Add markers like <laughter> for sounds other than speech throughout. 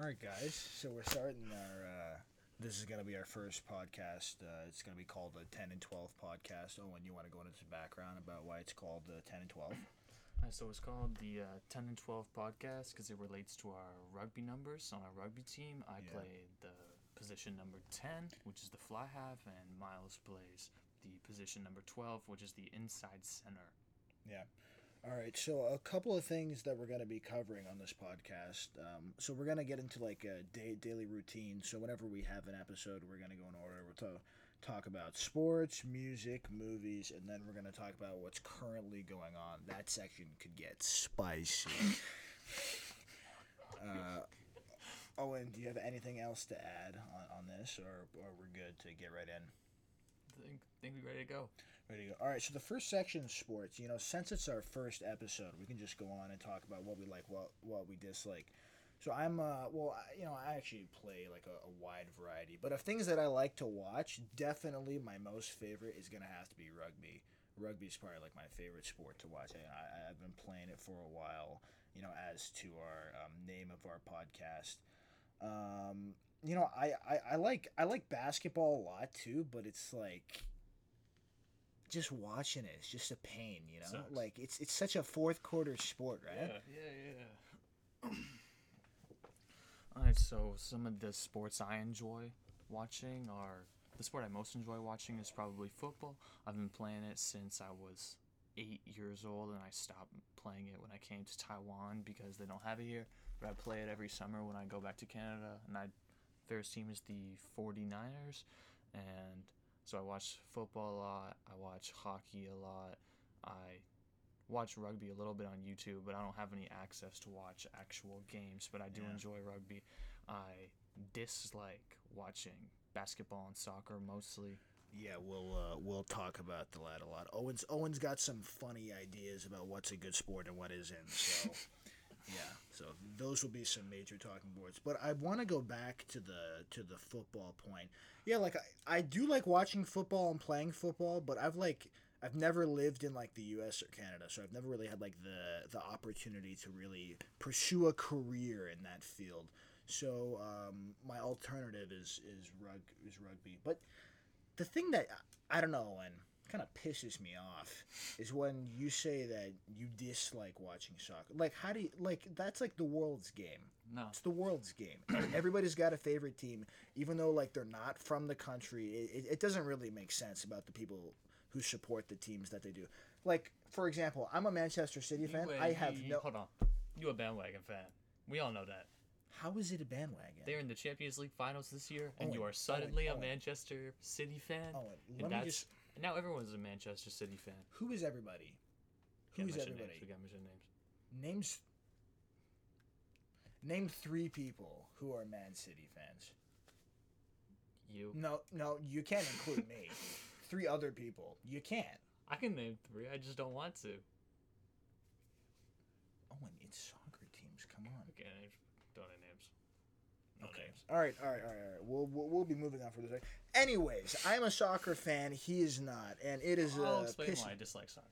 All right, guys. So we're starting our. Uh, this is going to be our first podcast. Uh, it's going to be called the 10 and 12 podcast. Owen, you want to go into some background about why it's called the 10 and 12? Uh, so it's called the uh, 10 and 12 podcast because it relates to our rugby numbers on our rugby team. I Yeah. play the position number 10, which is the fly half, and Miles plays the position number 12, which is the inside center. Yeah. All right. So a couple of things that we're going to be covering on this podcast. Um, so we're going to get into like a day, daily routine. So whenever we have an episode, we're going to go in order. We'll talk talk about sports, music, movies, and then we're going to talk about what's currently going on. That section could get spicy. <laughs> uh, Owen, do you have anything else to add on, on this, or, or we're good to get right in? I think, think we're ready to go. To go. All right, so the first section sports. You know, since it's our first episode, we can just go on and talk about what we like, what what we dislike. So I'm, uh, well, I, you know, I actually play like a, a wide variety, but of things that I like to watch, definitely my most favorite is gonna have to be rugby. Rugby is probably like my favorite sport to watch. I, I, I've been playing it for a while. You know, as to our um, name of our podcast. Um, you know, I, I, I like I like basketball a lot too, but it's like just watching it, it's just a pain, you know. Sucks. Like it's it's such a fourth quarter sport, right? yeah, yeah. yeah. <clears throat> Alright, so some of the sports I enjoy watching are the sport I most enjoy watching is probably football. I've been playing it since I was eight years old, and I stopped playing it when I came to Taiwan because they don't have it here. But I play it every summer when I go back to Canada, and I favorite team is the 49ers, and so I watch football a lot. I watch hockey a lot. I watch rugby a little bit on YouTube, but I don't have any access to watch actual games. But I do Yeah. enjoy rugby. I dislike watching basketball and soccer mostly. Yeah, we'll uh, we'll talk about the lad a lot. Owen's Owen's got some funny ideas about what's a good sport and what isn't. So <laughs> yeah, so those will be some major talking points. But I want to go back to the to the football point. Yeah, like I, I do like watching football and playing football, but I've like I've never lived in like the U.S. or Canada, so I've never really had like the the opportunity to really pursue a career in that field. So um, my alternative is is rug is rugby, but the thing that I don't know and kind of pisses me off is when you say that you dislike watching soccer. Like, how do you like? That's like the world's game. No, It's the world's game. Everybody's got a favorite team, even though like they're not from the country. It, it, it doesn't really make sense about the people who support the teams that they do. Like, for example, I'm a Manchester City fan. Uh, I have you- no. Hold on, you a bandwagon fan? We all know that. How is it a bandwagon? They're in the Champions League finals this year, and you are suddenly Owen, a Owen. Manchester City fan. Owen, and let me that's just- and now everyone's a Manchester City fan. Who is everybody? Who's mention everybody? Names. We mention names. Names. Name three people who are Man City fans. You. No, no, you can't include me. <laughs> Three other people. You can't. I can name three. I just don't want to. Oh, Owen, it's soccer teams. Come on. Okay, names. Don't name names. No Okay. names. All right, all right, all right, all right. We'll, we'll, we'll be moving on for this. Anyways, I'm a soccer fan. He is not, and it is I'll uh, explain piss- why I dislike soccer.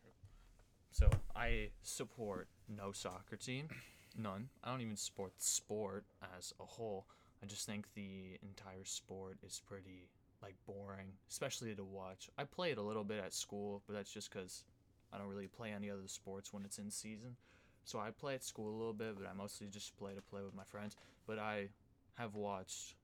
So I support no soccer team, none. I don't even support the sport as a whole. I just think the entire sport is pretty like boring, especially to watch. I play it a little bit at school, but that's just because I don't really play any other sports when it's in season. So I play at school a little bit, but I mostly just play to play with my friends. But I have watched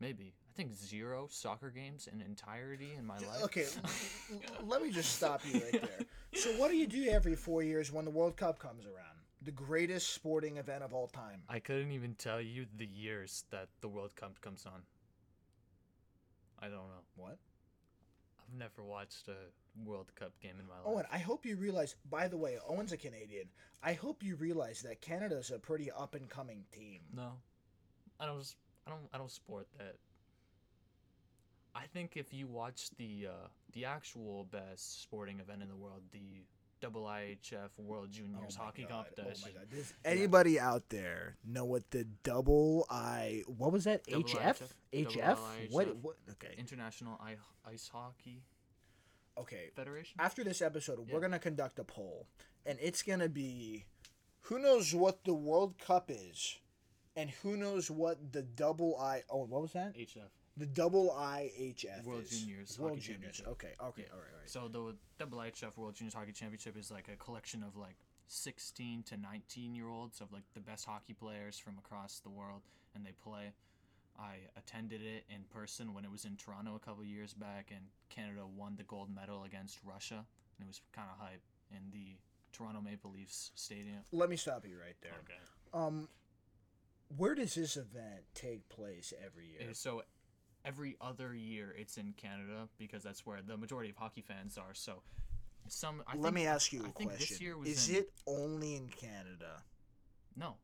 maybe I think zero soccer games in entirety in my life. Okay, <laughs> let me just stop you right there. So, what do you do every four years when the World Cup comes around? The greatest sporting event of all time. I couldn't even tell you the years that the World Cup comes on. I don't know. What? I've never watched a World Cup game in my life. Owen, I hope you realize. By the way, Owen's a Canadian. I hope you realize that Canada's a pretty up and coming team. No, I don't. I don't. I don't support that. I think if you watch the uh, the actual best sporting event in the world, the double IHF World Juniors oh my hockey God, competition. Oh my God. Does anybody out there know what the double I what was that? Double HF? IHF? HF? What what okay. International I- Ice Hockey Okay. Federation. After this episode, we're going to conduct a poll and it's going to be who knows what the World Cup is And who knows what the double I? Oh, what was that? HF. The double IHF World is Juniors World Hockey Juniors. Championship. Okay, okay, all right, all right. So the double IHF World Juniors Hockey Championship is like a collection of like 16 to 19 year olds of like the best hockey players from across the world, and they play. I attended it in person when it was in Toronto a couple years back, and Canada won the gold medal against Russia, and it was kind of hype in the Toronto Maple Leafs stadium. Let me stop you right there. Okay. Um, where does this event take place every year? Uh, So every other year it's in Canada because that's where the majority of hockey fans are. So some I Let think, me ask you a I question. this year was is in, it only in Canada? No.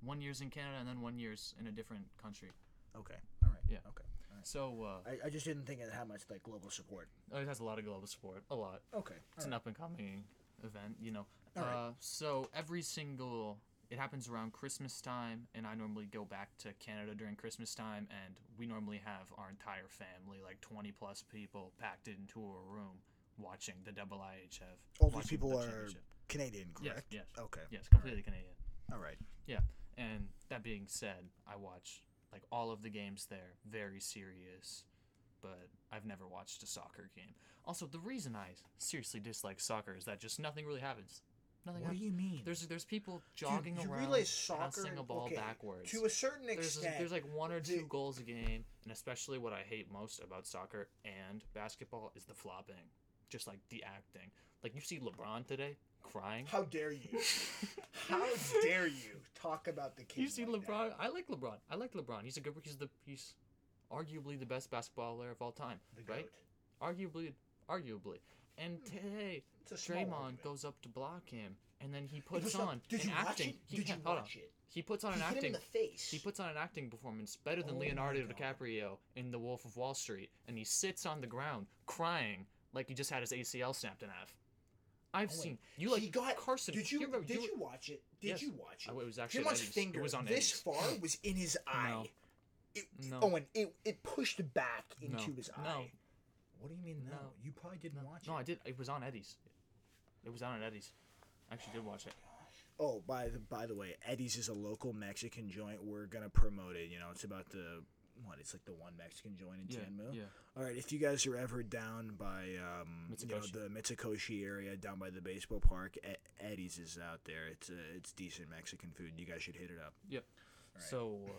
One year's in Canada and then one year's in a different country. Okay, all right. Yeah. Okay. All right. So uh, I, I just didn't think it had much like global support. it has a lot of global support. A lot. Okay. It's an up and coming event, you know. All right. Uh, so every single it happens around Christmas time, and I normally go back to Canada during Christmas time, and we normally have our entire family, like 20 plus people, packed into a room watching the double IHF. All these people the are. Canadian, Yes, correct? yes. Okay. Yes, completely Canadian. All right. Yeah, and that being said, I watch like all of the games there, very serious, but I've never watched a soccer game. Also, the reason I seriously dislike soccer is that just nothing really happens. Nothing What do you mean? There's there's people Dude, jogging you around, realize soccer passing a ball okay, backwards. to a certain there's, extent. there's like one or two the- goals a game, and especially what I hate most about soccer and basketball is the flopping, just like the acting. Like you see LeBron today crying. How dare you? <laughs> How dare you talk about the king? You see like LeBron? that? I like LeBron. I like LeBron. He's a good. He's the. He's arguably the best basketball player of all time. The right? goat. Arguably, arguably. And hmm. today, It's a Draymond goes up to block him, and then he puts up- on Did an you watch acting. it? He Did you on. watch it? He puts on He an acting. in the face. He puts on an acting performance better than Oh Leonardo DiCaprio in The Wolf of Wall Street, and he sits on the ground crying like he just had his ACL snapped in half. I've Oh, seen you like he got Carson. Did you, remember, did were- you watch it? Did Yes. you watch it? Oh, it was actually Draymond's finger It was on this far was in his <laughs> eye. It, No. Oh, and it, it pushed back into No. his eye. No. What do you mean no? No. You probably didn't watch No, it. No, I did. It was on Eddie's. It was on at Eddie's. I actually did watch it. Oh, by the by the way, Eddie's is a local Mexican joint. We're gonna promote it. You know, it's about the what? It's like the one Mexican joint in Yeah, Tianmu. yeah. All right, if you guys are ever down by um, you know, the Mitsukoshi area, down by the baseball park, E- Eddie's is out there. It's uh, it's decent Mexican food. You guys should hit it up. Yep. Alright. So, uh,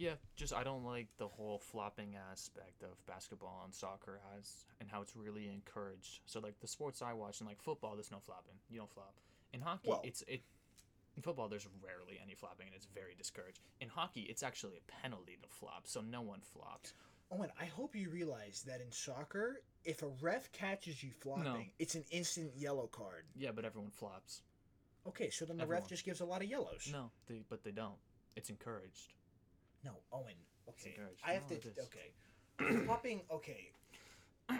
yeah, just I don't like the whole flopping aspect of basketball and soccer has and how it's really encouraged. So like the sports I watch and like football, there's no flopping. You don't flop. In hockey, Well- it's it. In football, there's rarely any flopping, and it's very discouraged. In hockey, it's actually a penalty to flop, so no one flops. Owen, I hope you realize that in soccer, if a ref catches you flopping, it's an instant yellow card. Yeah, but everyone flops. Okay, so then the Everyone. ref just gives a lot of yellows. No, they but they don't. It's encouraged. No, Owen. Okay. I have to. Okay, <coughs> flopping. Okay, <coughs>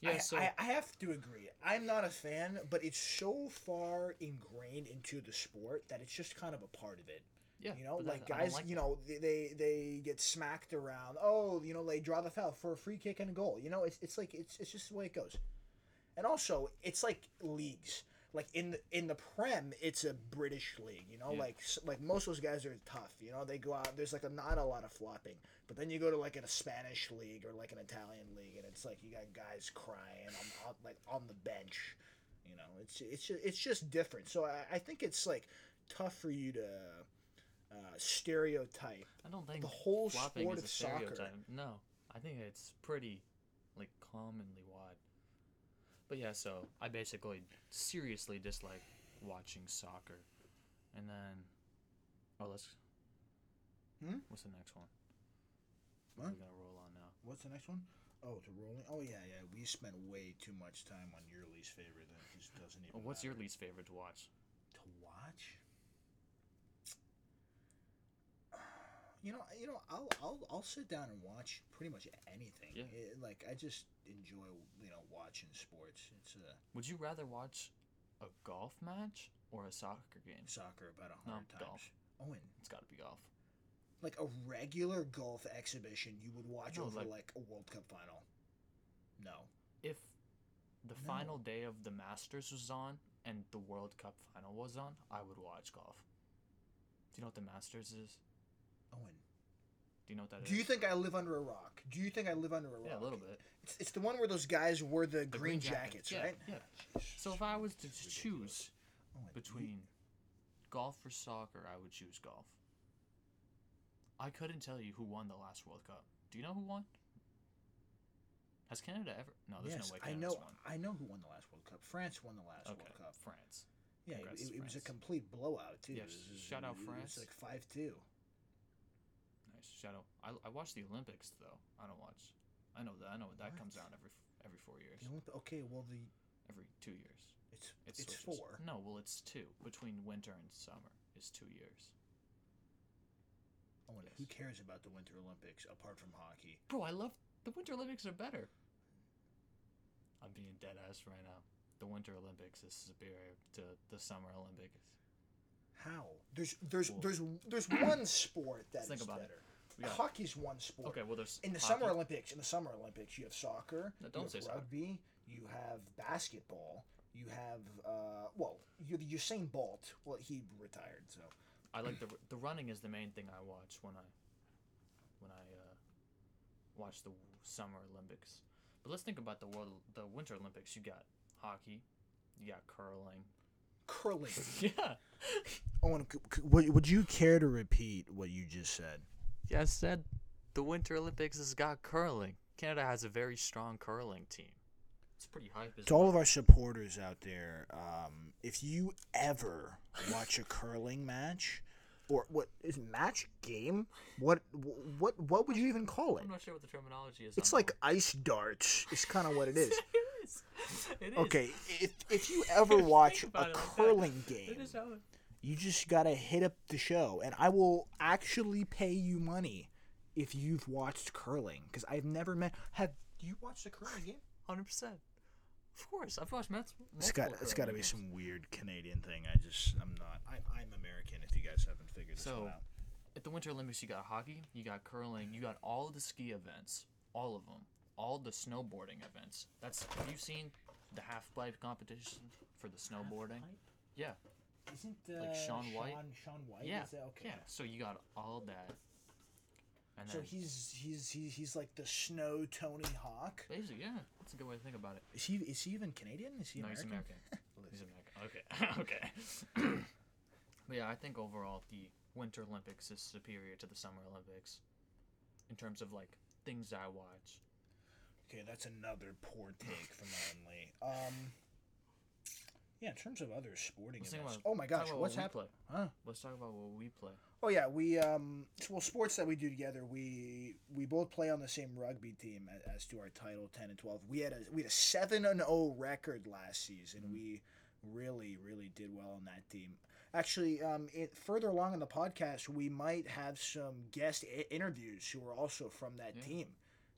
Yeah, I, so I, I have to agree. I'm not a fan, but it's so far ingrained into the sport that it's just kind of a part of it. yeah, You know, like guys, like you that. know, they, they they get smacked around. Oh, you know, they draw the foul for a free kick and a goal. You know, it's it's like it's it's just the way it goes. And also, it's like leagues. Like in the in the Prem, it's a British league. You know, Yeah. like like most of those guys are tough. You know, they go out. There's like a, not a lot of flopping. But then you go to like in a Spanish league or like an Italian league, and it's like you got guys crying on, on like on the bench. You know, it's it's just, it's just different. So I, I think it's like tough for you to uh, stereotype. I don't think the whole sport is of soccer. No, I think it's pretty like commonly. But yeah, so I basically seriously dislike watching soccer, and then oh let's. Hmm? What's the next one? What? We're gonna roll on now. What's the next one? Oh, to rolling. Oh yeah, yeah. We spent way too much time on your least favorite. That just doesn't even. What's your least favorite to watch? to watch? You know, you know, I'll I'll I'll sit down and watch pretty much anything. Yeah. It- like I just enjoy you know watching sports. It's a. Would you rather watch a golf match or a soccer game? soccer about a No, hundred times. Oh, golf. Owen, It's got to be golf. like a regular golf exhibition, you would watch No, over like- like a World Cup final. No. If the No. final day of the Masters was on and the World Cup final was on, I would watch golf. Do you know what the Masters is? Owen, Do you know what that is? do you think I live under a rock? Do you think I live under a rock? yeah, a little bit. It's, it's the one where those guys wore the, The green, jackets, yeah, right? Yeah. So if I was to choose ridiculous. Owen, you- between golf or soccer, I would choose golf. I couldn't tell you who won the last World Cup. Do you know who won? Has Canada ever? No, there's yes, no way I know. won. I know who won the last World Cup. France won the last Okay, World Cup. France. Yeah, it, it, to it was a complete blowout too. Yeah, It was- shout out it was like five two. Nice shadow. I, I watch the Olympics though. I don't watch. I know that. I know that comes out every every four years. Olymp- okay, well the Every two years. it's It it's switches. four. No, well it's two. Between winter and summer is two years. Oh, Owen, Yes. who cares about the Winter Olympics apart from hockey? Bro, I love the Winter Olympics are better. I'm being dead ass right now. The Winter Olympics is superior to the Summer Olympics. How? There's there's Well- there's there's one sport that is Think about it. Better. We got- Hockey's one sport. Okay, well there's In the hockey. Summer Olympics, in the Summer Olympics, you have soccer, No, you don't have say soccer. rugby, you have basketball, you have uh, well, you the Usain Bolt. Well, he retired, so I like the the running is the main thing I watch when I when I uh, watch the Summer Olympics. But let's think about the world the Winter Olympics. You got hockey, you got curling. curling. <laughs> yeah. Owen, c- c- would, would you care to repeat what you just said? Yeah, I said the Winter Olympics has got curling. Canada has a very strong curling team. It's pretty hype. To all of our supporters out there, um, if you ever watch a curling match, or what is it, match game? What what what would you even call it? I'm not sure what the terminology is. It's on like ice darts. It's kind of what it is. <laughs> it is. It is. Okay, if if you ever <laughs> watch a about it like curling game, is how it- you just gotta hit up the show, and I will actually pay you money if you've watched curling, because I've never met. Have you watched a curling game? Hundred percent. Of course, I've watched Mets. It's got it's got to be some weird Canadian thing. I just I'm not. I'm, I'm American. If you guys haven't figured this out. So- one out. At the Winter Olympics, you got hockey, you got curling, you got all the ski events, all of them, all the snowboarding events. That's have you seen the half pipe competition for the snowboarding? Yeah, Isn't Like Shaun White? Sean, Sean White? yeah, Is that okay? yeah. So you got all that, and So then he's he's he's he's like the snow Tony Hawk. basically, yeah, that's a good way to think about it. Is he is he even Canadian? Is he no, he's American? American. <laughs> he's American. Okay, <laughs> okay. but yeah, I think overall the Winter Olympics is superior to the Summer Olympics in terms of like things I watch. Okay, that's another poor take from Only. Um, yeah, in terms of other sporting Let's events. about- Oh my gosh, what's what happening? Huh? Let's talk about what we play. Oh yeah, we um, well, sports that we do together. We we both play on the same rugby team as, as to our title ten and twelve. We had a we had a seven and zero record last season. We really really did well on that team. Actually, um, it, further along in the podcast, we might have some guest I- interviews who are also from that Yeah. team.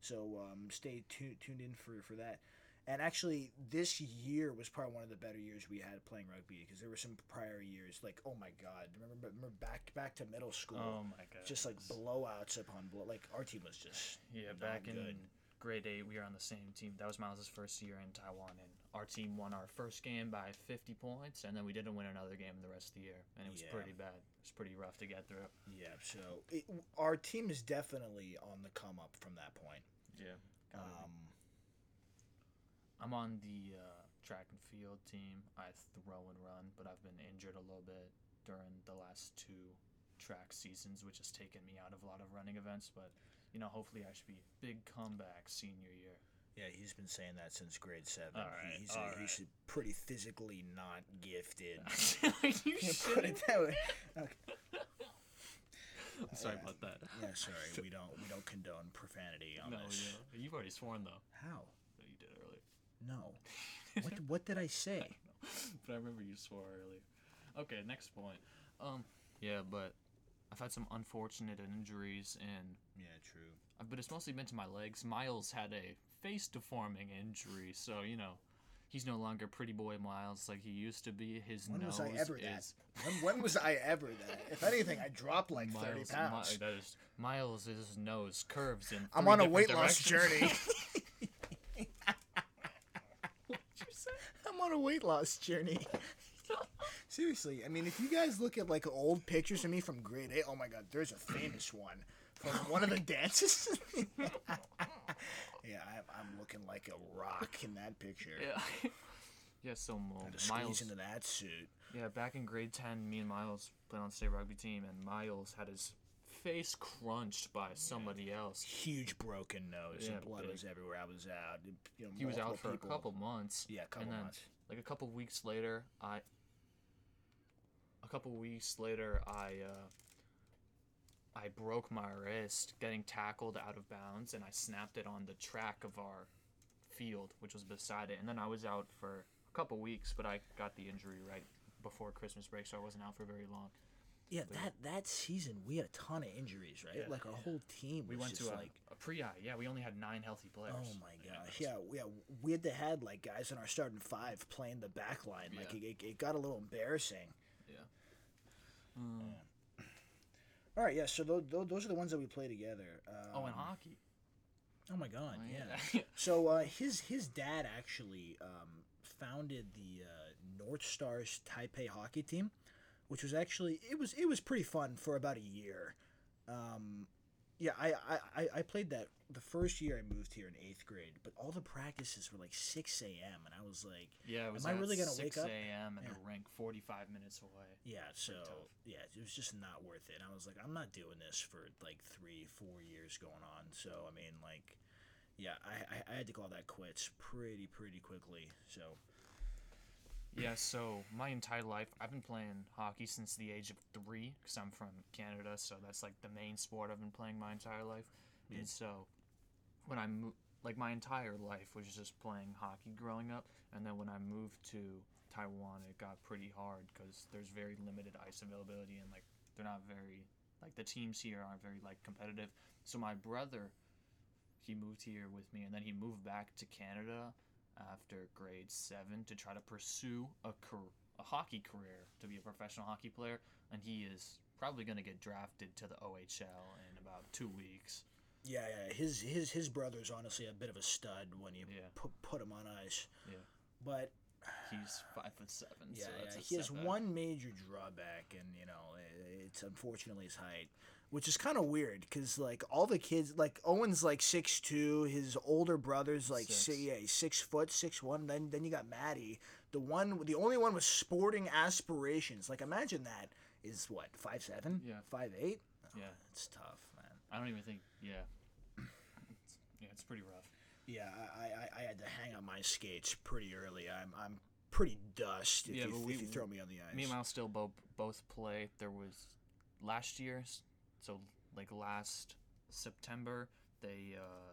So um, stay tu- tuned in for for that. And actually, this year was probably one of the better years we had playing rugby because there were some prior years like, oh my god, remember remember back back to middle school, Oh my god. just like blowouts upon blow. Like our team was just yeah, back in grade eight, we were on the same team. That was Miles' first year in Taiwan, and our team won our first game by 50 points, and then we didn't win another game the rest of the year, and it was Yeah. pretty bad. It was pretty rough to get through. yeah. So it, our team is definitely on the come up from that point. Yeah. Um, I'm on the uh, track and field team. I throw and run, but I've been injured a little bit during the last two track seasons, which has taken me out of a lot of running events. But you know, hopefully, I should be big comeback senior year. yeah, he's been saying that since grade seven. All right, he's a, right. he's pretty physically not gifted. <laughs> You Put it that way. Okay. I'm <laughs> sorry Yeah. about that. Yeah, sorry. <laughs> We don't we don't condone profanity on No, this. yeah. You've already sworn though. How? that You did earlier. No. <laughs> What what did I say? <laughs> but I remember you swore earlier. Okay, next point. Um, yeah, but I've had some unfortunate injuries, and Yeah, true. uh, but it's mostly been to my legs. Miles had a face deforming injury, so you know, he's no longer pretty boy Miles like he used to be. His When nose was I ever that? is When, when was I ever that? <laughs> If anything, I dropped like thirty pounds. Mi- that is Miles' nose curves in. I'm on a weight loss journey. What'd you say? I'm on a weight loss journey. <laughs> seriously. I mean, if you guys look at like old pictures of me from grade eight, oh my god, there's a famous one from oh one of the dances. <laughs> <laughs> yeah, I'm, I'm looking like a rock in that picture. Yeah. yeah. So Mo- Miles. into that suit. Yeah, back in grade ten, me and Miles played on the state rugby team, and Miles had his face crunched by somebody else. Huge broken nose Yeah, and blood big. was everywhere. I was out. You know, He was out for people- a couple months. Yeah, a couple and then, months. Like a couple weeks later, I. A couple weeks later, I. Uh, I broke my wrist getting tackled out of bounds, and I snapped it on the track of our field, which was beside it. And then I was out for a couple weeks, but I got the injury right before Christmas break, so I wasn't out for very long. Yeah, that that season we had a ton of injuries, right? Yeah, like our whole team. We went to just a, like, a pre-I. Yeah, we only had nine healthy players. oh my gosh, yeah, yeah. We had to had like guys in our starting five playing the back line. Like Yeah. it, it, got a little embarrassing. Yeah. Mm. All right, yeah. So those, those are the ones that we play together. Um, Oh, and hockey. oh my god, Oh, yeah. yeah. <laughs> So uh, his his dad actually um, founded the uh, North Stars Taipei hockey team, which was actually it was it was pretty fun for about a year. Um, yeah, I, I, I- I played that the first year I moved here in eighth grade, but all the practices were like six a.m. and I was like, Yeah, it was Am I really gonna wake up? 6 a.m. and Yeah. rink 45 minutes away. yeah. So yeah, it was just not worth it. And I was like, I'm not doing this for like three, four years going on. So I mean, like, yeah, I, I, I had to call that quits pretty pretty quickly. So Yeah, so my entire life, I've been playing hockey since the age of three, because I'm from Canada, so that's like the main sport I've been playing my entire life. Hmm. And so, when I moved, like my entire life was just playing hockey growing up, and then when I moved to Taiwan, it got pretty hard because there's very limited ice availability, and like they're not very, like the teams here aren't very like competitive. So my brother, he moved here with me, and then he moved back to Canada after grade seven to try to pursue a, car- a hockey career to be a professional hockey player, and he is probably going to get drafted to the OHL in about two weeks. Yeah, yeah. His his his brother's honestly a bit of a stud when you Yeah. put put him on ice. Yeah. But He's five foot seven. yeah, so that's yeah he has one major drawback, and you know, it's unfortunately his height, which is kind of weird because like all the kids, like Owen's like six two, his older brother's like Six. si- yeah, six foot, six one. Then then you got Maddie, the one, the only one with sporting aspirations. Like imagine that is what five seven, Yeah. five eight. Oh, yeah. it's tough, man. I don't even think. Yeah. It's, yeah, it's pretty rough. Yeah, I, I, I had to hang on my skates pretty early. I'm I'm pretty dust if, Yeah, you, but if you throw me on the ice. Me and Miles still both both play. There was last year, s- so like last September, they uh,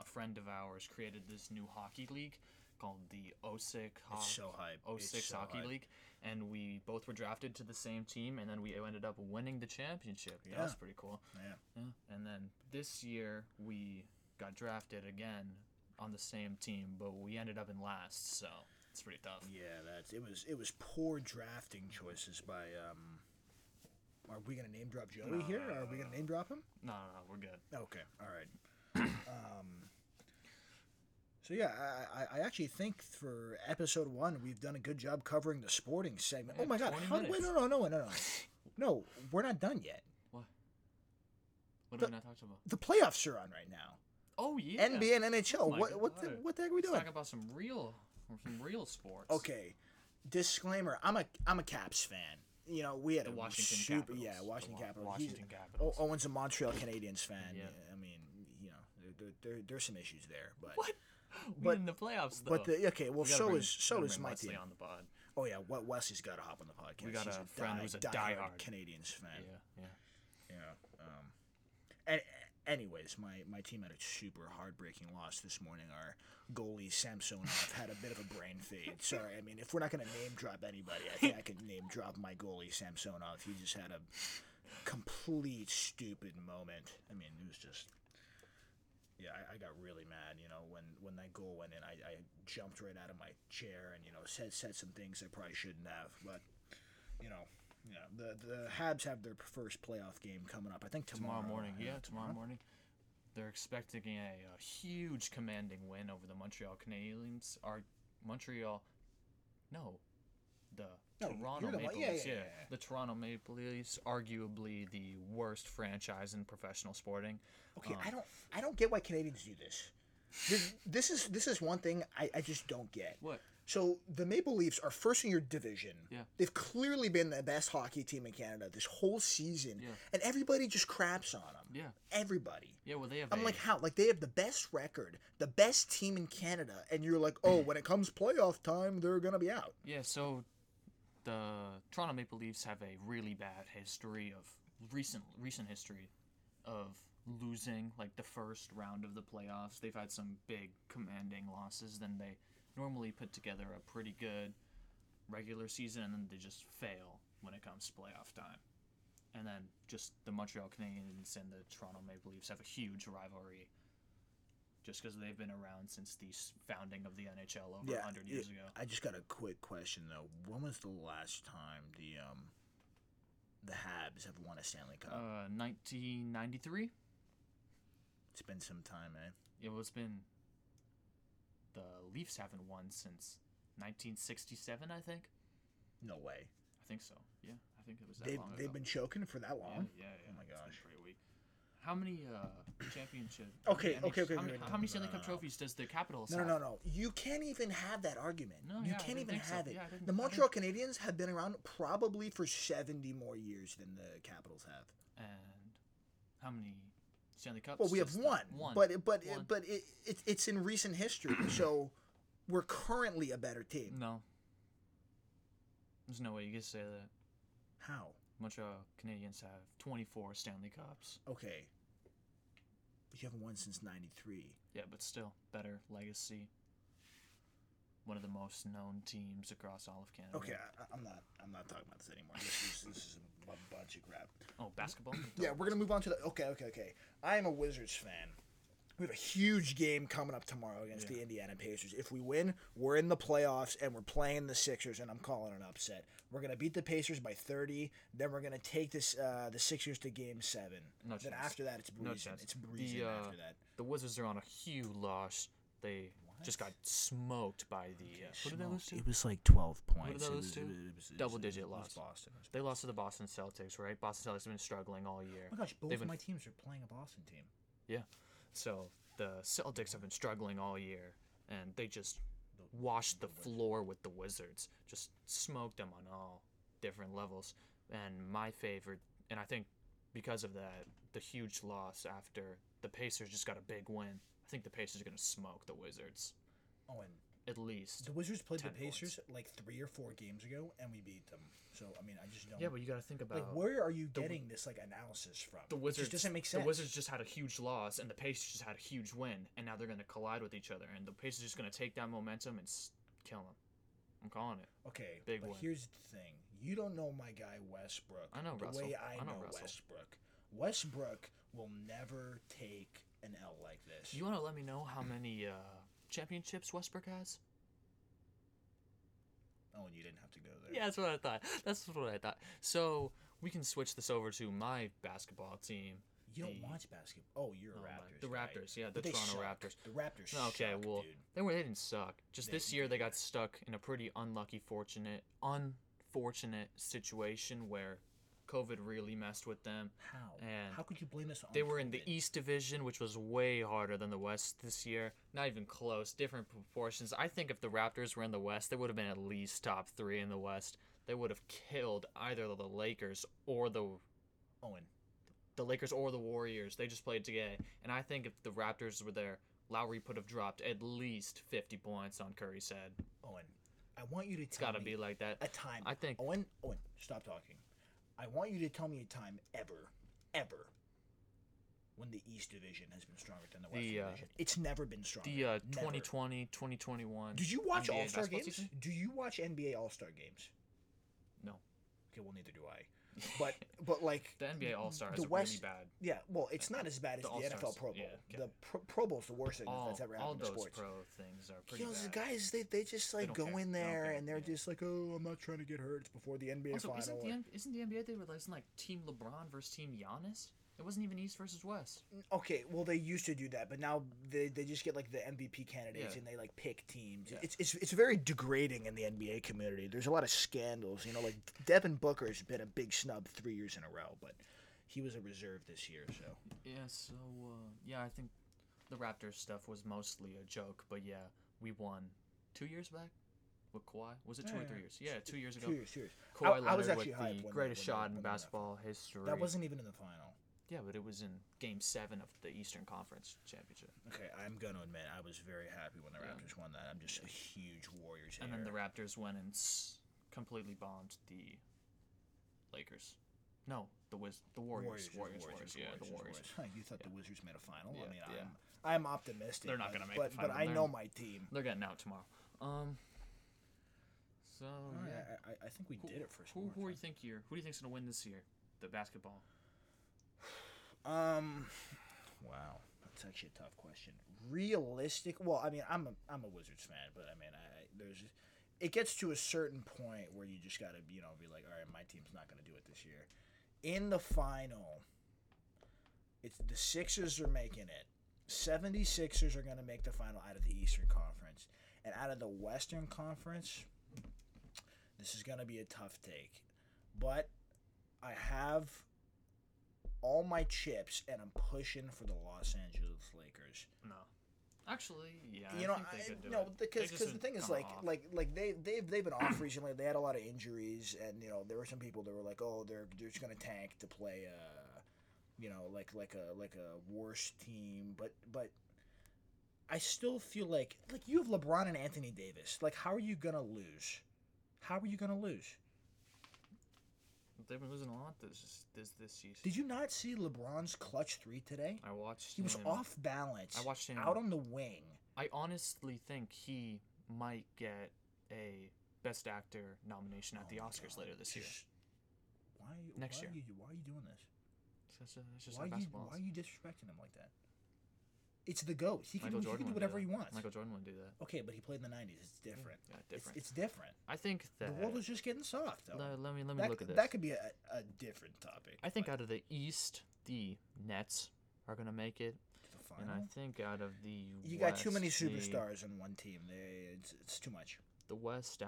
a friend of ours created this new hockey league called the OSIC Ho- so hype. 06 so Hockey hype. League, and we both were drafted to the same team, and then we ended up winning the championship. That was pretty cool. Yeah. Yeah. And then this year we got drafted again on the same team, but we ended up in last, so it's pretty tough. Yeah, that's it was it was poor drafting choices by um. Are we gonna name drop Joey No, here? no, no, are we gonna name drop him? No, no, no, we're good. Okay, all right. <coughs> um. So yeah, I, I, actually think for episode one we've done a good job covering the sporting segment. Yeah, oh my god! How, wait, minutes. no, no, no, no, no, no, <laughs> no. We're not done yet. What The- are we not talking about? The playoffs are on right now. Oh yeah. NBA and NHL. Oh what what the, what the heck are we Let's doing? talk about some real, some real sports. Okay, disclaimer: I'm a I'm a Caps fan. You know, we had The a Washington super Capitals. yeah Washington Wa- Capitals. Washington He's- Capitals. Owen's a Montreal Canadiens fan. Yeah. I mean, you know, there, there, there, there's some issues there, but What? But- in the playoffs though. but the okay. Well, We so bring- is so is my Wesley team. on the pod. Oh yeah, we- Wesley's got to hop on the podcast. We got He's a friend who's a diehard. Canadiens fan. Yeah, yeah. Yeah. Um, and, anyways, my, my team had a super heartbreaking loss this morning. Our goalie Samsonov had a bit of a brain fade. Sorry, I mean, if we're not to name drop anybody, I think I can name drop my goalie Samsonov. He just had a complete stupid moment. I mean, it was just. Yeah, I, I got really mad, you know, when, when that goal went in. I, I jumped right out of my chair and, you know, said said some things I probably shouldn't have. But, you know, yeah, the the Habs have their first playoff game coming up. I think tomorrow, Tomorrow morning, yeah, tomorrow Uh-huh. morning. They're expecting a, a huge commanding win over the Montreal Canadiens. Our Montreal, no, the No, Toronto the Maple one- Leafs. yeah, Yeah, yeah, yeah. the Toronto Maple Leafs, arguably the worst franchise in professional sporting. Okay, Um, I don't I don't get why Canadians do this. This, this is this is one thing I, I just don't get. What? So the Maple Leafs are first in your division. Yeah. They've clearly been the best hockey team in Canada this whole season. Yeah. And everybody just craps on them. Yeah, Everybody. yeah. Well, they have. I'm a- like, how? Like they have the best record, the best team in Canada, and you're like, oh, when it comes playoff time, they're gonna be out. Yeah, so the Toronto Maple Leafs have a really bad history of recent recent history of losing like the first round of the playoffs. They've had some big commanding losses. Then they normally put together a pretty good regular season, and then they just fail when it comes to playoff time. And then just the Montreal Canadiens and the Toronto Maple Leafs have a huge rivalry. Just because they've been around since the founding of the NHL over Yeah, 100 years it- ago. I just got a quick question though. When was the last time the um the Habs have won a Stanley Cup? Uh, 1993. it's been some time, eh? It was been. The Leafs haven't won since 1967, I think. No way. I think so. Yeah, I think it was that They've long they've ago. been choking for that long. yeah, yeah. Oh my gosh. pretty weak. How many uh championship? <clears throat> Okay, okay, okay, How okay, many, how many Stanley Cup trophies does the Capitals No, no, have? no, no. You can't even have that argument. No, you yeah, can't even think so. have it. Yeah, the Montreal Canadiens have been around probably for 70 more years than the Capitals have. And how many Stanley Cups? Well, we have one, One. but but One. but it, it it's in recent history, <clears throat> so we're currently a better team. no. There's no way you can say that. How? Montreal Canadiens have 24 Stanley Cups. Okay. But you haven't won since '93. Yeah, but still, better legacy. One of the most known teams across all of Canada. Okay, I, I'm not. I'm not talking about this anymore. This is this is a bunch of crap. Oh, basketball. Yeah, we're gonna move on to the. Okay, okay, okay. I am a Wizards fan. We have a huge game coming up tomorrow against the Indiana Pacers. If we win, we're in the playoffs and we're playing the Sixers, and I'm calling an upset. We're gonna beat the Pacers by 30. Then we're gonna take this uh, the Sixers to Game Seven. No then chance. after that, it's No breezing. chance. It's breezing The, uh, after that. The Wizards are on a huge loss. They just got smoked by the. Uh, who did they lose to? It was like 12 points. did they lose to? it was- it was- Double it was- digit it was loss. Boston. It was They lost to the Boston Celtics, right? Boston Celtics have been struggling all year. Oh my gosh, both They've of been- my teams are playing a Boston team. Yeah. So the Celtics have been struggling all year, and they just washed the floor with the Wizards. Just smoked them on all different levels. And my favorite, and I think because of that, the huge loss after the Pacers just got a big win. I think the Pacers are going to smoke the Wizards, Oh, and at least. the Wizards played the 10 points. Pacers like three or four games ago, and we beat them. So I mean, I just don't. Yeah, but you got to think about like, where are you getting this like analysis from? the It Wizards. just doesn't make sense. The Wizards just had a huge loss, and the Pacers just had a huge win, and now they're going to collide with each other, and the Pacers are just going to take that momentum and s- kill them. I'm calling it. Okay, Big but win. here's the thing: you don't know my guy Westbrook. I know the Russell. way I, I know know. Westbrook. Westbrook will never take an L like this. You want to let me know how many uh, championships Westbrook has? oh, and you didn't have to go there. Yeah, that's what I thought. That's what I thought. So we can switch this over to my basketball team. you don't the- watch basketball. Oh, you're a Oh, Raptors. the. Raptors, yeah, the Toronto suck. Raptors. The Raptors. Okay, suck, well, dude. they were they didn't suck. Just They- this year they they got stuck in a pretty unlucky, fortunate, unfortunate situation where COVID really messed with them. how? and how could you blame this on? They were in the East Division, which was way harder than the West this year. Not even close. Different proportions. I think if the Raptors were in the West, they would have been at least top three in the West. They would have killed either the Lakers or the Owen. the Lakers or the Warriors. They just played together, and I think if the Raptors were there, Lowry would have dropped at least 50 points on Curry's head. Owen. I want you to It's tell got to me be like that. a time. I think- Owen. Owen. Stop talking. I want you to tell me a time ever, ever, when the East Division has been stronger than the West The, uh, Division. It's never been stronger. The uh, 2020, 2021. Did you watch All Star games? season? Do you watch NBA All Star games? No. Okay, well neither do I. But but like The NBA All Stars the are West, really bad. Yeah, well, it's not as bad as The the, NFL Pro Bowl. yeah, okay. The Pro, Pro is the worst thing All, that's ever all happened those to sports. pro things are pretty You know, the bad. guys they, they just like don't go care. in there care, and they're yeah. just like, oh, I'm not trying to get hurt. It's before the NBA Also, final. isn't the, isn't the NBA they were like, like Team LeBron versus Team Giannis? It wasn't even East versus West. Okay, well they used to do that, but now they, they just get like the MVP candidates Yeah. and they like pick teams. Yeah. It's, it's it's very degrading in the NBA community. There's a lot of scandals. You know, like Devin Booker's been a big snub three years in a row, but he was a reserve this year. So Yeah, so uh, yeah, I think the Raptors stuff was mostly a joke, but yeah, we won two years back with Kawhi. Was it two Yeah, or three years? Yeah, two years ago. two years, two years. Kawhi I- I Leonard was actually with the greatest when shot in when basketball history. That wasn't even in the final. Yeah, but it was in Game Seven of the Eastern Conference Championship, Okay, I'm gonna admit I was very happy when the Yeah. Raptors won that. I'm just a huge Warriors and then the. Raptors went and s- completely bombed the Lakers. No, the Wiz, the Warriors, Warriors, Warriors, yeah, the Warriors. Huh, <laughs> You thought the Wizards made a final? I Yeah, mean, yeah. I'm I'm optimistic. They're not but- gonna make but, the But final. I They're- know my team. They're getting out tomorrow. Um. So All yeah. right, I, I- I think we Who, did it for who, who do you think here? Who do you think's gonna win this year? The basketball. Um, wow, that's actually a tough question. Realistic? Well, I mean, I'm a I'm a Wizards fan, but I mean, I, there's it gets to a certain point where you just gotta you know be like, all right, my team's not gonna do it this year. In the final, it's the Sixers are making it. 76ers are going to make the final out of the Eastern Conference. And out of the Western Conference, this is going to be a tough take. But I have all my chips and I'm pushing for the Los Angeles Lakers. No. Actually, yeah. you I know, think they I, could do no, it. Because because the thing is like off. like like they they've they've been off recently. They had a lot of injuries, and you know there were some people that were like, oh, they're they're just gonna tank to play uh you know like like a like a worse team, but but. I still feel like like you have LeBron and Anthony Davis. Like, how are you gonna lose? How are you gonna lose? They've been losing a lot this this this season. Did you not see LeBron's clutch three today? I watched. He was him. off balance. I watched him. out on the wing. I honestly think he might get a Best Actor nomination at the Oh my Oscars God. later this year. Just- Why? Next why year. Are you, why are you doing this? It's just, it's just Why are, you, why are you disrespecting him like that? It's the goat. He can, Michael he can do whatever that. he wants. Michael Jordan would do that. Okay, but he played in the '90s. It's different. Yeah, It's, different. it's different. I think The world is just getting soft. Though. le- let me let me that, look at this. that could be a, a different topic. I think but out of the East, the Nets are gonna make it, the and I think out of the you got too many West, superstars on one team. They, it's, it's too much. The West, uh,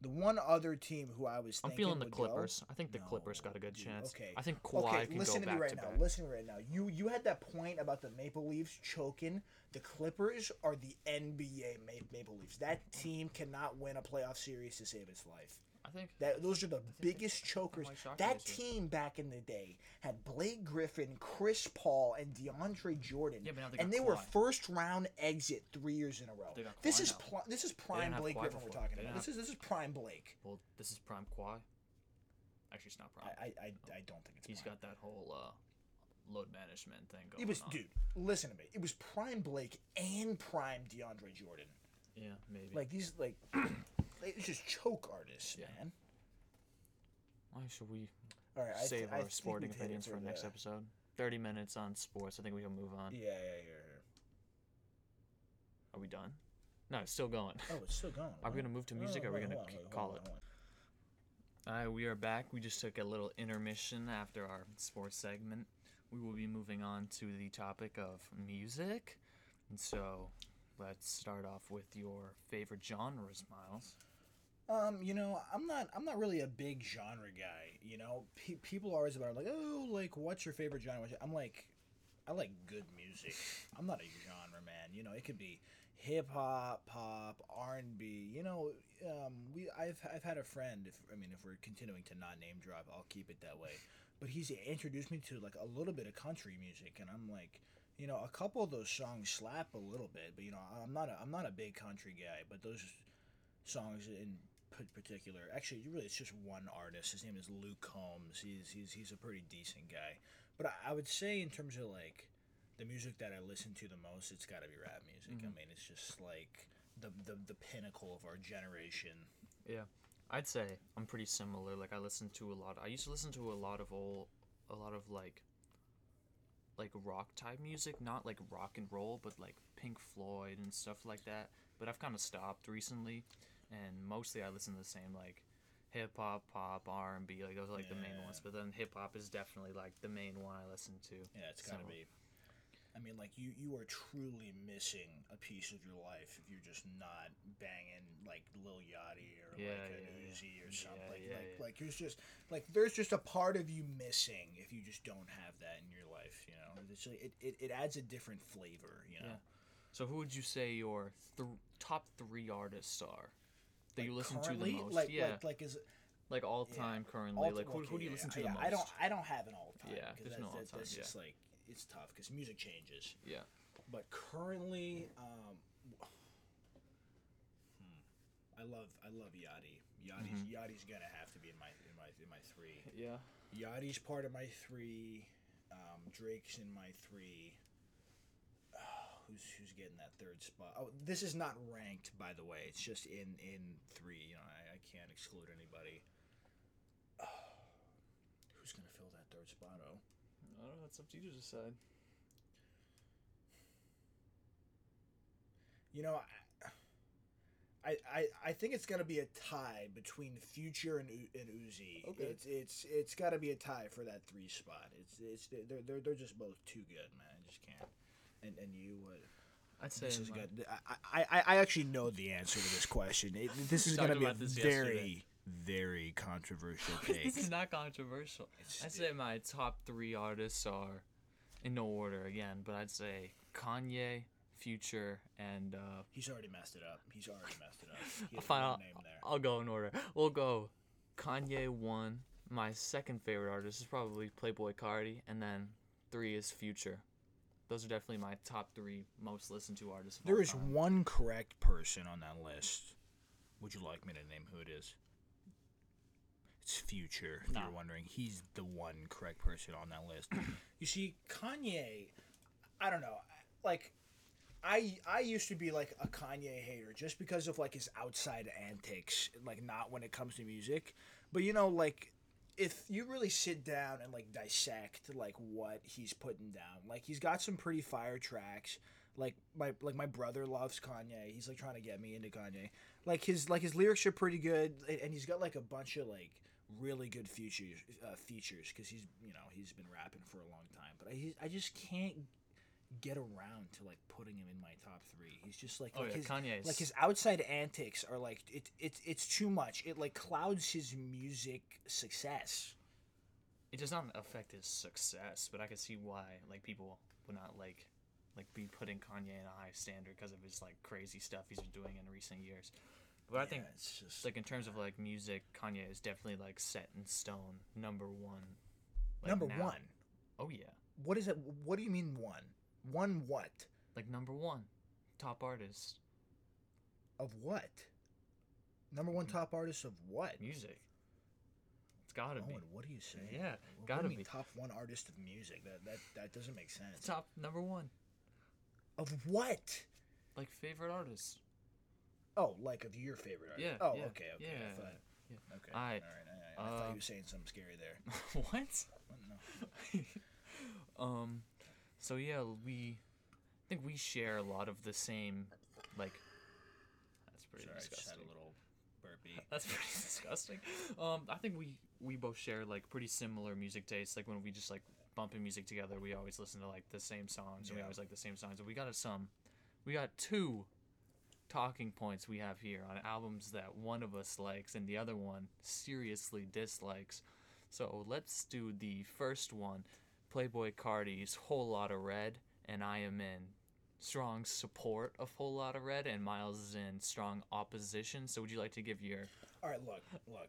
The one other team who I was I'm feeling the would go- Clippers. I think the Clippers got a good dude, chance. okay. I think Kawhi okay, can listen go to me back right to now. back. Listen to me right now. You you had that point about the Maple Leafs choking. The Clippers are the NBA Maple Leafs. That team cannot win a playoff series to save its life. I think That those are the biggest chokers. might shock you That team back in the day had Blake Griffin, Chris Paul, and DeAndre Jordan, Yeah, but now they and they were first round exit three years in a row. They got Kawhi This is now. pl- this is prime have Blake Kawhi Griffin we're before. talking They about. didn't This is this is prime Blake. well, this is prime Kawhi. Actually, it's not prime. I I, I, I don't think it's. He's prime. got that whole uh, load management thing going It was, on. dude. Listen to me. It was prime Blake and prime DeAndre Jordan. Yeah, maybe. Like these, like, <clears throat> it's just choke artists, Yeah. man. Why should we All right, I th- save I our think sporting we've hit it opinions for the- next episode? Thirty minutes on sports. I think we can move on. Yeah, yeah, yeah. Are we done? No, it's still going. Oh, it's still going. <laughs> Are we gonna move to music? or Are we gonna k- call hold it? on. Alright, we are back. We just took a little intermission after our sports segment. We will be moving on to the topic of music. And so, let's start off with your favorite genres, Miles. Um, you know, I'm not. I'm not really a big genre guy. You know, Pe- people are always about like, oh, like, what's your favorite genre? I'm like, I like good music. I'm not a genre man. You know, it could be hip hop, pop, R and B. You know, um, we. I've I've had a friend. If I mean, if we're continuing to not name drop, I'll keep it that way. But he's introduced me to like a little bit of country music, and I'm like. You know, a couple of those songs slap a little bit, but you know, I'm not a I'm not a big country guy. But those songs in particular. Actually, really, it's just one artist. His name is Luke Combs. He's he's he's a pretty decent guy. But I, I would say in terms of like the music that I listen to the most, it's got to be rap music. I mm-hmm. mean, it's just like the, the the pinnacle of our generation. Yeah, I'd say I'm pretty similar. Like I listen to a lot. I used to listen to a lot of old, a lot of like, like rock type music, not like rock and roll, but like Pink Floyd and stuff like that. But I've kind of stopped recently, and mostly I listen to the same like hip hop, pop, R and B. Like those are like the main ones. But then hip hop is definitely like the main one I listen to. Yeah, it's gotta So- be. I mean, like you, you are truly missing a piece of your life if you're just not banging like Lil Yachty or Yeah, like an yeah, yeah. Uzi or Yeah, something. like, yeah, like, yeah. like there's just like there's just a part of you missing if you just don't have that in your life. You know, it's like, it, it, it adds a different flavor. You know, Yeah. So who would you say your th- top three artists are that you listen to the most? Like, yeah, like, like is like all Yeah. time currently. all- like who, who do you yeah, listen to yeah, the most? I don't, I don't have an all time. Yeah, because there's that, no all-time, That's yeah. just like it's tough because music changes. Yeah. But currently, um, hmm, I love I love Yachty. Yachty's Mm-hmm. Yachty's gonna have to be in my in my in my three. Yeah. Yachty's part of my three. Um, Drake's in my three. Who's who's getting that third spot? Oh, this is not ranked, by the way. It's just in in three. You know, I, I can't exclude anybody. <sighs> who's gonna fill that third spot? Oh. I don't know. That's up to you to decide. You know, I, I, I think it's gonna be a tie between Future and and Uzi. Okay. It's it's it's got to be a tie for that three spot. It's it's they're they're, they're just both too good, man. I just can't. And and you, would? I'd say this is my- good. I, I I actually know the answer to this question. It, <laughs> this is gonna be a very yesterday. very controversial take. <laughs> this is not controversial. It's- I'd say my top three artists are, in no order again, but I'd say Kanye, Future, and uh, He's already messed it up. He's already messed it up. I'll find one out. name there. I'll go in order. We'll go Kanye one. My second favorite artist is probably Playboi Carti, and then three is Future. Those are definitely my top three most listened to artists. There is time. one correct person on that list. Would you like me to name who it is? It's Future. If you're wondering, he's the one correct person on that list. <clears throat> you see, Kanye, I don't know, like. I I used to be like a Kanye hater just because of like his outside antics, like not when it comes to music. But you know, like if you really sit down and like dissect like what he's putting down, like he's got some pretty fire tracks. Like my like my brother loves Kanye. He's like trying to get me into Kanye. Like his like his lyrics are pretty good, and he's got like a bunch of like really good features uh, features because he's you know he's been rapping for a long time. But I I just can't get around to like putting him in my top three. He's just like, Oh, like yeah, his Kanye's- like his outside antics are like it, it it's too much. It like clouds his music success. it does not affect his success, but I can see why like people would not like like be putting Kanye in a high standard because of his like crazy stuff he's been doing in recent years. But I think it's just like in terms of like music, Kanye is definitely like set in stone, number one. like, number now. one. Oh yeah, What is it? What do you mean one? One what? like number one, top artist Of what? Number one top artist of what? music. It's gotta be what are you saying? Yeah, What gotta mean be. top one artist of music. That that that doesn't make sense. top number one, Of what? like favorite artist. Oh, like of your favorite artist. Yeah, Oh, yeah, okay, okay. I yeah, thought, yeah. Okay. Alright, All right. I, I, I thought uh, you were saying something scary there. <laughs> what? No. <laughs> um, so yeah, we I think we share a lot of the same like. That's pretty Sorry, I just had disgusting. a little burpee. <laughs> That's pretty <laughs> disgusting. Um, I think we we both share like pretty similar music tastes. Like when we just like bumping music together, we always listen to like the same songs, and we always like the same songs. And we got some, we got two talking points we have here on albums that one of us likes and the other one seriously dislikes. So let's do the first one, Playboi Carti's "Whole Lot of Red," and I am in strong support of Whole Lot of Red, and Miles is in strong opposition. So would you like to give your All right, look, look.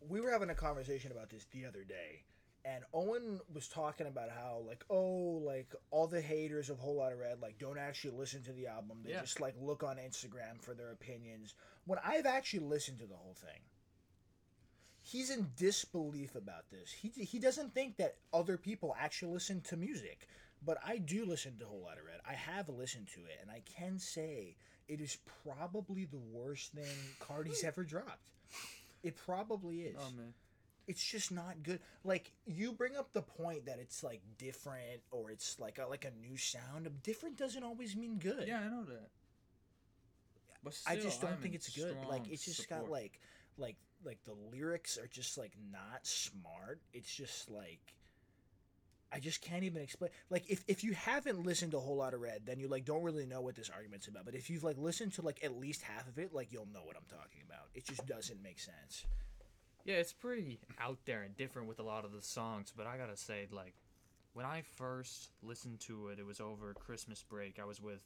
We were having a conversation about this the other day, and Owen was talking about how like, oh, like all the haters of Whole Lot of Red like don't actually listen to the album. They Yeah. just like look on Instagram for their opinions. When I've actually listened to the whole thing, he's in disbelief about this. He he doesn't think that other people actually listen to music. But I do listen to Whole Lot of Red. I have listened to it, and I can say it is probably the worst thing Carti's ever dropped. It probably is. Oh man. It's just not good. Like you bring up the point that it's like different or it's like a, like a new sound. Different doesn't always mean good. Yeah, I know that. But I just don't I'm think it's good. Like it's just got like like like the lyrics are just like not smart. It's just like I just can't even explain. Like if, if you haven't listened to a whole lot of Red, then you like don't really know what this argument's about. But if you've like listened to like at least half of it, like you'll know what I'm talking about. It just doesn't make sense. Yeah, it's pretty out there and different with a lot of the songs, but I gotta say, like, when I first listened to it, it was over Christmas break. I was with,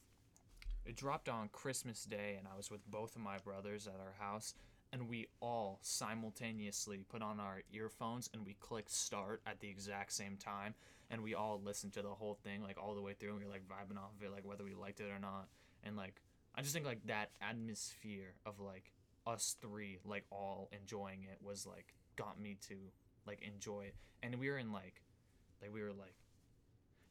it dropped on Christmas Day, and I was with both of my brothers at our house, and we all simultaneously put on our earphones and we clicked start at the exact same time, and we all listened to the whole thing, like, all the way through, and we were, like, vibing off of it, like, whether we liked it or not. And, like, I just think, like, that atmosphere of, like, us three like all enjoying it was like got me to like enjoy it and we were in like like we were like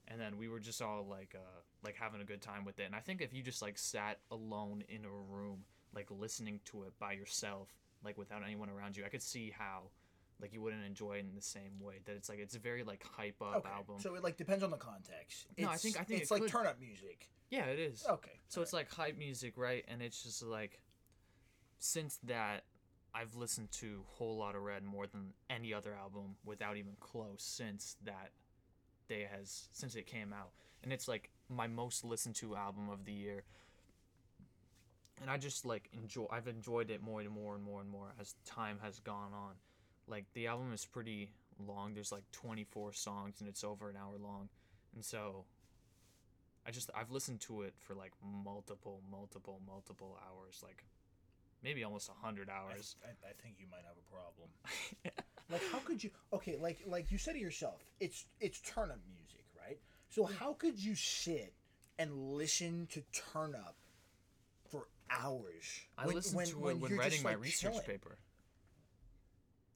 and then we were just all like uh like having a good time with it and i think if you just like sat alone in a room like listening to it by yourself like without anyone around you i could see how like you wouldn't enjoy it in the same way that it's like it's a very like hype up Okay, album so it like depends on the context. No, I It's- think- I think it's it like could- turn up music. yeah it is Okay, So it's like hype music, right? And it's just like since that I've listened to Whole Lot of Red more than any other album without even close since that day has since it came out. And it's like my most listened to album of the year. And I just like enjoy I've enjoyed it more and more and more and more as time has gone on. Like the album is pretty long. There's like 24 songs and it's over an hour long. And so I just I've listened to it for like multiple, multiple, multiple hours, like maybe almost a hundred hours. I, I think you might have a problem. <laughs> like how could you okay like like you said to yourself it's it's turn up music right so how could you sit and listen to turn up hours I listened to it when writing my like, research chilling? paper.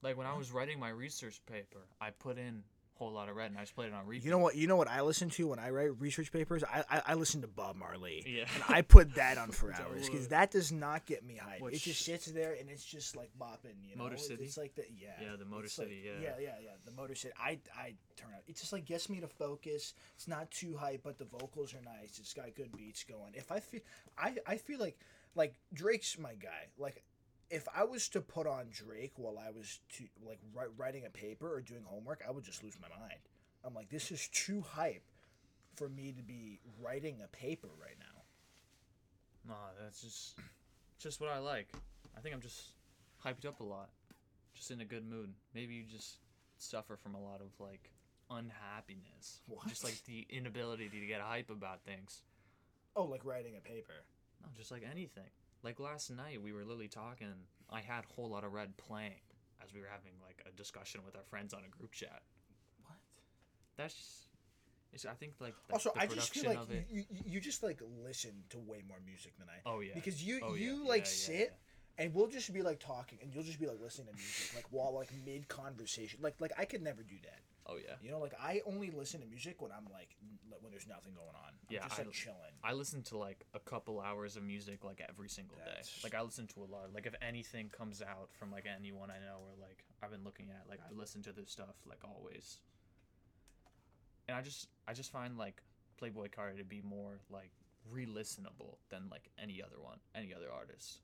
Like when I was writing my research paper, I put in a whole lot of red and I just played it on repeat. you know what you know what i listen to when i write research papers i i, I listen to bob marley Yeah. and i put that on for <laughs> hours because that does not get me hyped it just sits there and it's just like bopping you know Motor It's- City? it's like the yeah Yeah, the Motor it's like- City, yeah. yeah yeah yeah the motor city i i turn up it just like gets me to focus it's not too hype but the vocals are nice it's got good beats going if i feel i i feel like like drake's my guy like if I was to put on Drake while I was to like writing a paper or doing homework, I would just lose my mind. I'm like, this is too hype for me to be writing a paper right now. Nah, that's just just what I like. I think I'm just hyped up a lot. Just in a good mood. Maybe you just suffer from a lot of like unhappiness. Just like the inability to get hype about things. Oh, like writing a paper. No, just like anything. Like last night, we were literally talking. I had a whole lot of red playing as we were having like a discussion with our friends on a group chat. What? That's just. It's, I think like the, Also, the I just feel like it. you, you, just like listen to way more music than I. oh yeah. Because you Oh, you Yeah, like yeah, sit and we'll just be like talking and you'll just be like listening to music like while like mid conversation. Like like I could never do that. Oh yeah. You know, like I only listen to music when I'm like when there's nothing going on. I'm Yeah, just I- like chilling. I listen to like a couple hours of music like every single day. Like I listen to a lot. Like if anything comes out from like anyone I know or like I've been looking at, like I listen to this stuff like always. And I just I just find like Playboi Carti to be more like re-listenable than like any other one, any other artist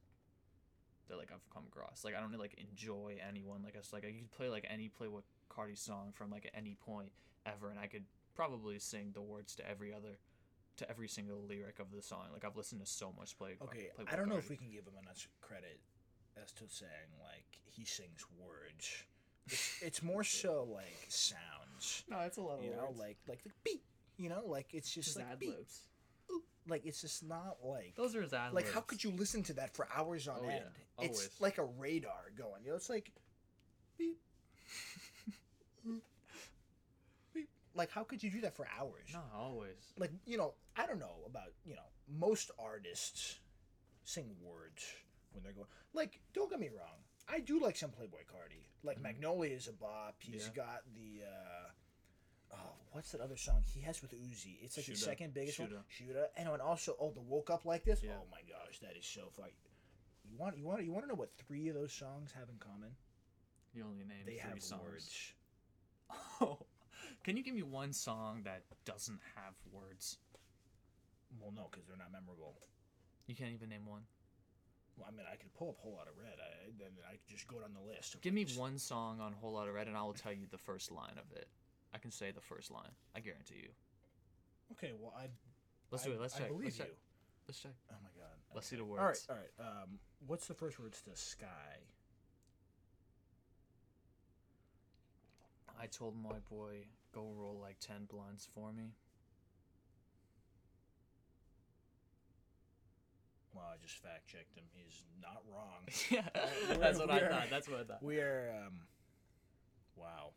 that like I've come across. Like I don't really, like enjoy anyone. Like it's like I could play like any Playboi Carti song from like at any point ever, and I could probably sing the words to every other, to every single lyric of the song. Like I've listened to so much Play. Uh, okay, Playboi I don't know if we can give him enough credit as to saying like he sings words. It's, <laughs> it's more so like sounds. No, it's a lot You know, like like the beat. You know, like it's just, just like ad libs. Like it's just not like Those are his ad like how could you listen to that for hours on Oh, yeah, end? It's like a radar going. You know, it's like beep. <laughs> Like how could you do that for hours? No, always. like you know i don't know about you know most artists sing words when they're going like don't get me wrong i do like some playboi carti like Mhm. magnolia is a bop He's Yeah. got the uh oh what's that other song he has with uzi it's like the second biggest one Shoota. shooter and and also oh the woke up like this Yeah. oh my gosh that is so funny you want you want you want to know what three of those songs have in common You only named they three have songs. words Oh, <laughs> can you give me one song that doesn't have words? well no because they're not memorable You can't even name one. Well, I mean, I could pull up Whole Lot of Red. I, then I could just go down the list. Give me s- one song on Whole Lotta Red, and I will tell you the first line of it. I can say the first line. I guarantee you. Okay, well, I. Let's I, do it. Let's I check. believe Let's you. check. Let's check. Oh my god. Let's see the All right, words. all right. Um, what's the first words to sky? I told my boy, go roll like 10 blunts for me. Well, I just fact checked him. He's not wrong. <laughs> yeah, we're- <laughs> that's what I thought. That's what I thought. We are. Um, wow.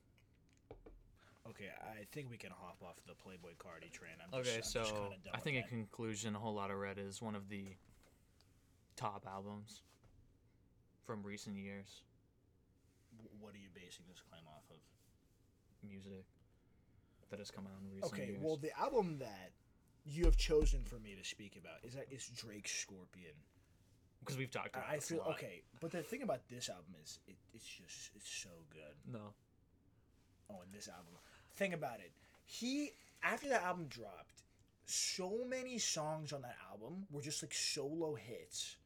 Okay, I think we can hop off the Playboi Carti train. I'm Okay, just, so I think in that. conclusion, A Whole Lot of Red is one of the top albums from recent years. W- What are you basing this claim off of? Music that has come out in recent Okay, years. well, the album that you have chosen for me to speak about is that is Drake's Scorpion. because we've talked about I I this a feel lot. okay, but the thing about this album is it, it's just it's so good. No. Oh, and this album. Thing about it, he after that album dropped, so many songs on that album were just like solo hits.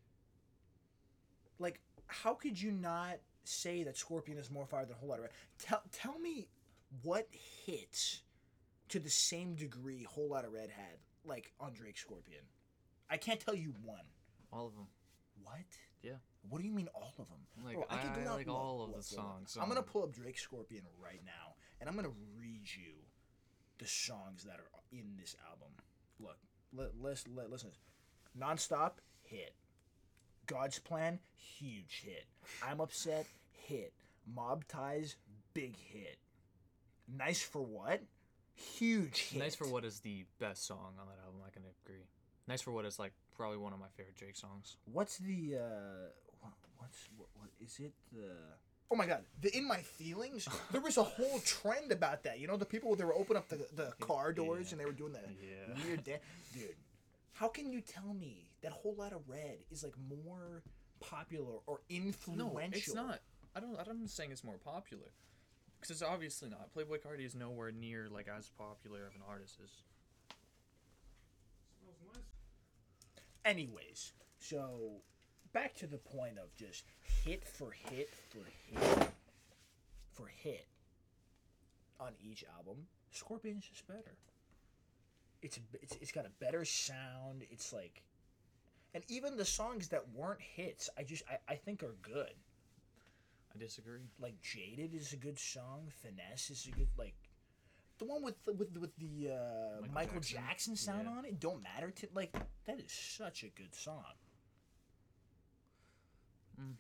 Like, how could you not say that Scorpion is more fire than a Whole Lotta Red? Tell tell me what hits to the same degree Whole Lot of Red had, like on Drake Scorpion. I can't tell you one. All of them. What? Yeah. What do you mean all of them? Like, Bro, could I- go I down- like all of the songs I'm gonna um, pull up Drake Scorpion right now, and I'm gonna read you the songs that are in this album. Look, let, let's let, listen. Nonstop hit. God's plan huge hit. I'm upset hit. Mob ties big hit. Nice for what? Huge hit. Nice for What is the best song on that album. I can agree. Nice for What is like probably one of my favorite Drake songs. What's the uh what, what's what, what is it the Oh my god, the In My Feelings? <laughs> There was a whole trend about that. You know, the people they were opening up the, the car doors and they were doing that Yeah. weird <laughs> dance. Dude, how can you tell me that whole lot of red is like more popular or influential? No, it's not. I don't. I'm saying it's more popular, because it's obviously not. Playboi Carti is nowhere near like as popular of an artist as. Anyways, so back to the point of just hit for hit for hit for hit on each album. Scorpion's is better. It's it's it's got a better sound. It's like, and even the songs that weren't hits, I just I, I think are good. I disagree. Like Jaded is a good song. Finesse is a good like. The one with the, with with the uh, Michael, Michael Jackson, Jackson? sound Yeah. on it, don't matter to like that is such a good song. Mm.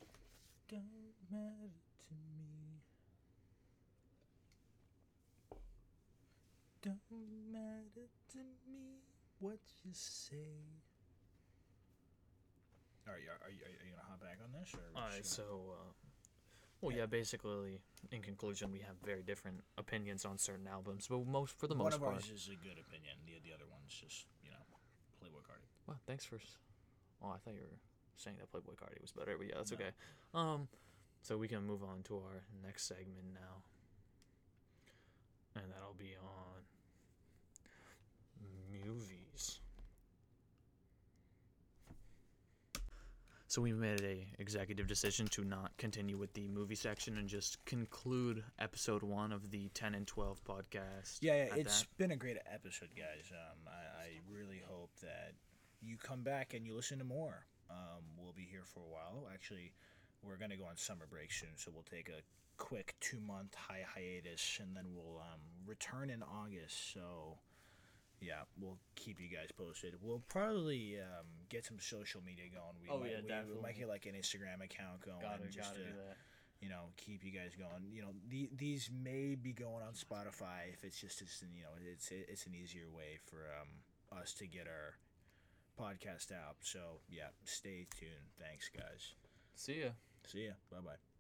Don't matter to me. Don't matter to me what you say. All right, are, are, you, are you gonna hop back on this? Or we're All right, so. Uh, well, yeah. Basically, in conclusion, we have very different opinions on certain albums, but most for the most one of part. ours is a good opinion. The the other one's just you know, Playboi Carti. Well, thanks for. Oh, I thought you were saying that Playboi Carti was better, but yeah, that's No. okay. Um, so we can move on to our next segment now, and that'll be on movies. So we made a executive decision to not continue with the movie section and just conclude episode one of the ten and twelve podcast. Yeah, yeah it's that. been a great episode, guys. Um, I, I really hope that you come back and you listen to more. Um, we'll be here for a while. Actually, we're gonna go on summer break soon, so we'll take a quick two month high hiatus, and then we'll um, return in August. So. Yeah, we'll keep you guys posted. We'll probably um, get some social media going. We Oh, might, yeah, we, we might get like an Instagram account going. Gotta, just gotta to, you know, keep you guys going. You know, the, these may be going on Spotify if it's just, it's, you know, it's it's an easier way for um, us to get our podcast out. So yeah, stay tuned. Thanks, guys. See ya. See ya. Bye bye.